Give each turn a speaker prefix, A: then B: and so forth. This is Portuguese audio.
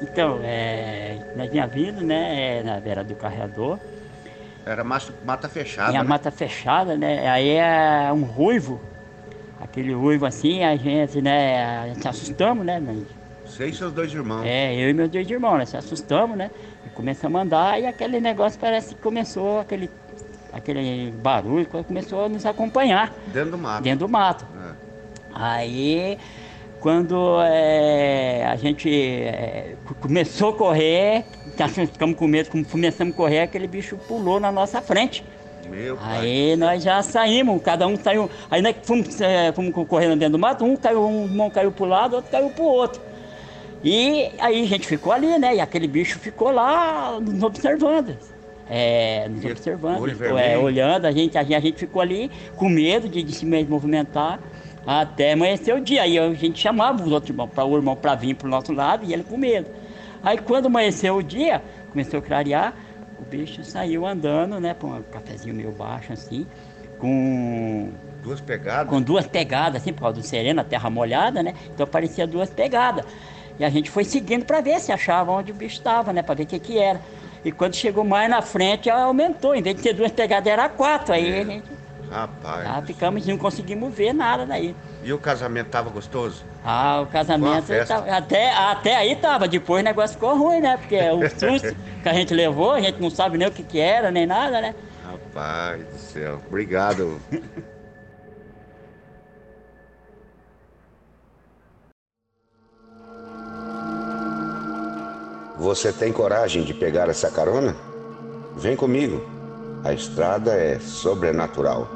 A: Então, é, nós vinha vindo, né, é, na beira do carreador.
B: Era mata, fechada.
A: Tinha
B: né?
A: mata fechada, né? Aí é um ruivo, aquele ruivo assim, a gente, né, a gente se assustamos, né? nós-
B: Você e seus dois irmãos.
A: É, eu e meus dois irmãos, nós se assustamos, né? E começamos a andar e aquele negócio parece que começou, aquele, aquele barulho começou a nos acompanhar
B: Dentro do mato.
A: dentro do mato.
B: É.
A: Aí, quando é, a gente é, co- começou a correr, nós ficamos com medo, como começamos a correr, aquele bicho pulou na nossa frente.
B: Meu pai.
A: Aí nós já saímos, cada um saiu. Aí nós fomos, é, fomos correndo dentro do mato, um caiu, um caiu para o lado, outro caiu para o outro. E aí a gente ficou ali, né? E aquele bicho ficou lá nos observando. É, nos
B: E
A: observando,
B: olho
A: é, olhando, a gente, a gente, a gente ficou ali com medo de, de se movimentar até amanhecer o dia. Aí a gente chamava os outros irmãos, para o irmão para vir para o nosso lado e ele com medo. Aí quando amanheceu o dia, começou a clarear, o bicho saiu andando, né? Com um cafezinho meio baixo assim, com,
B: Duas pegadas.
A: com duas pegadas, assim, por causa do sereno, a terra molhada, né? Então aparecia duas pegadas. E a gente foi seguindo para ver se achava onde o bicho estava, né? Para ver o que, que era. E quando chegou mais na frente, aumentou. Em vez de ter duas pegadas, era quatro. Aí
B: É.
A: a gente
B: Rapaz.
A: já ficamos, não conseguimos ver nada daí.
B: E o casamento tava gostoso?
A: Ah, o casamento tava- até, até aí tava, depois o negócio ficou ruim, né? Porque o susto que a gente levou, a gente não sabe nem o que, que era, nem nada, né?
B: Rapaz do céu. Obrigado. Você tem coragem de pegar essa carona? Vem comigo. A estrada é sobrenatural.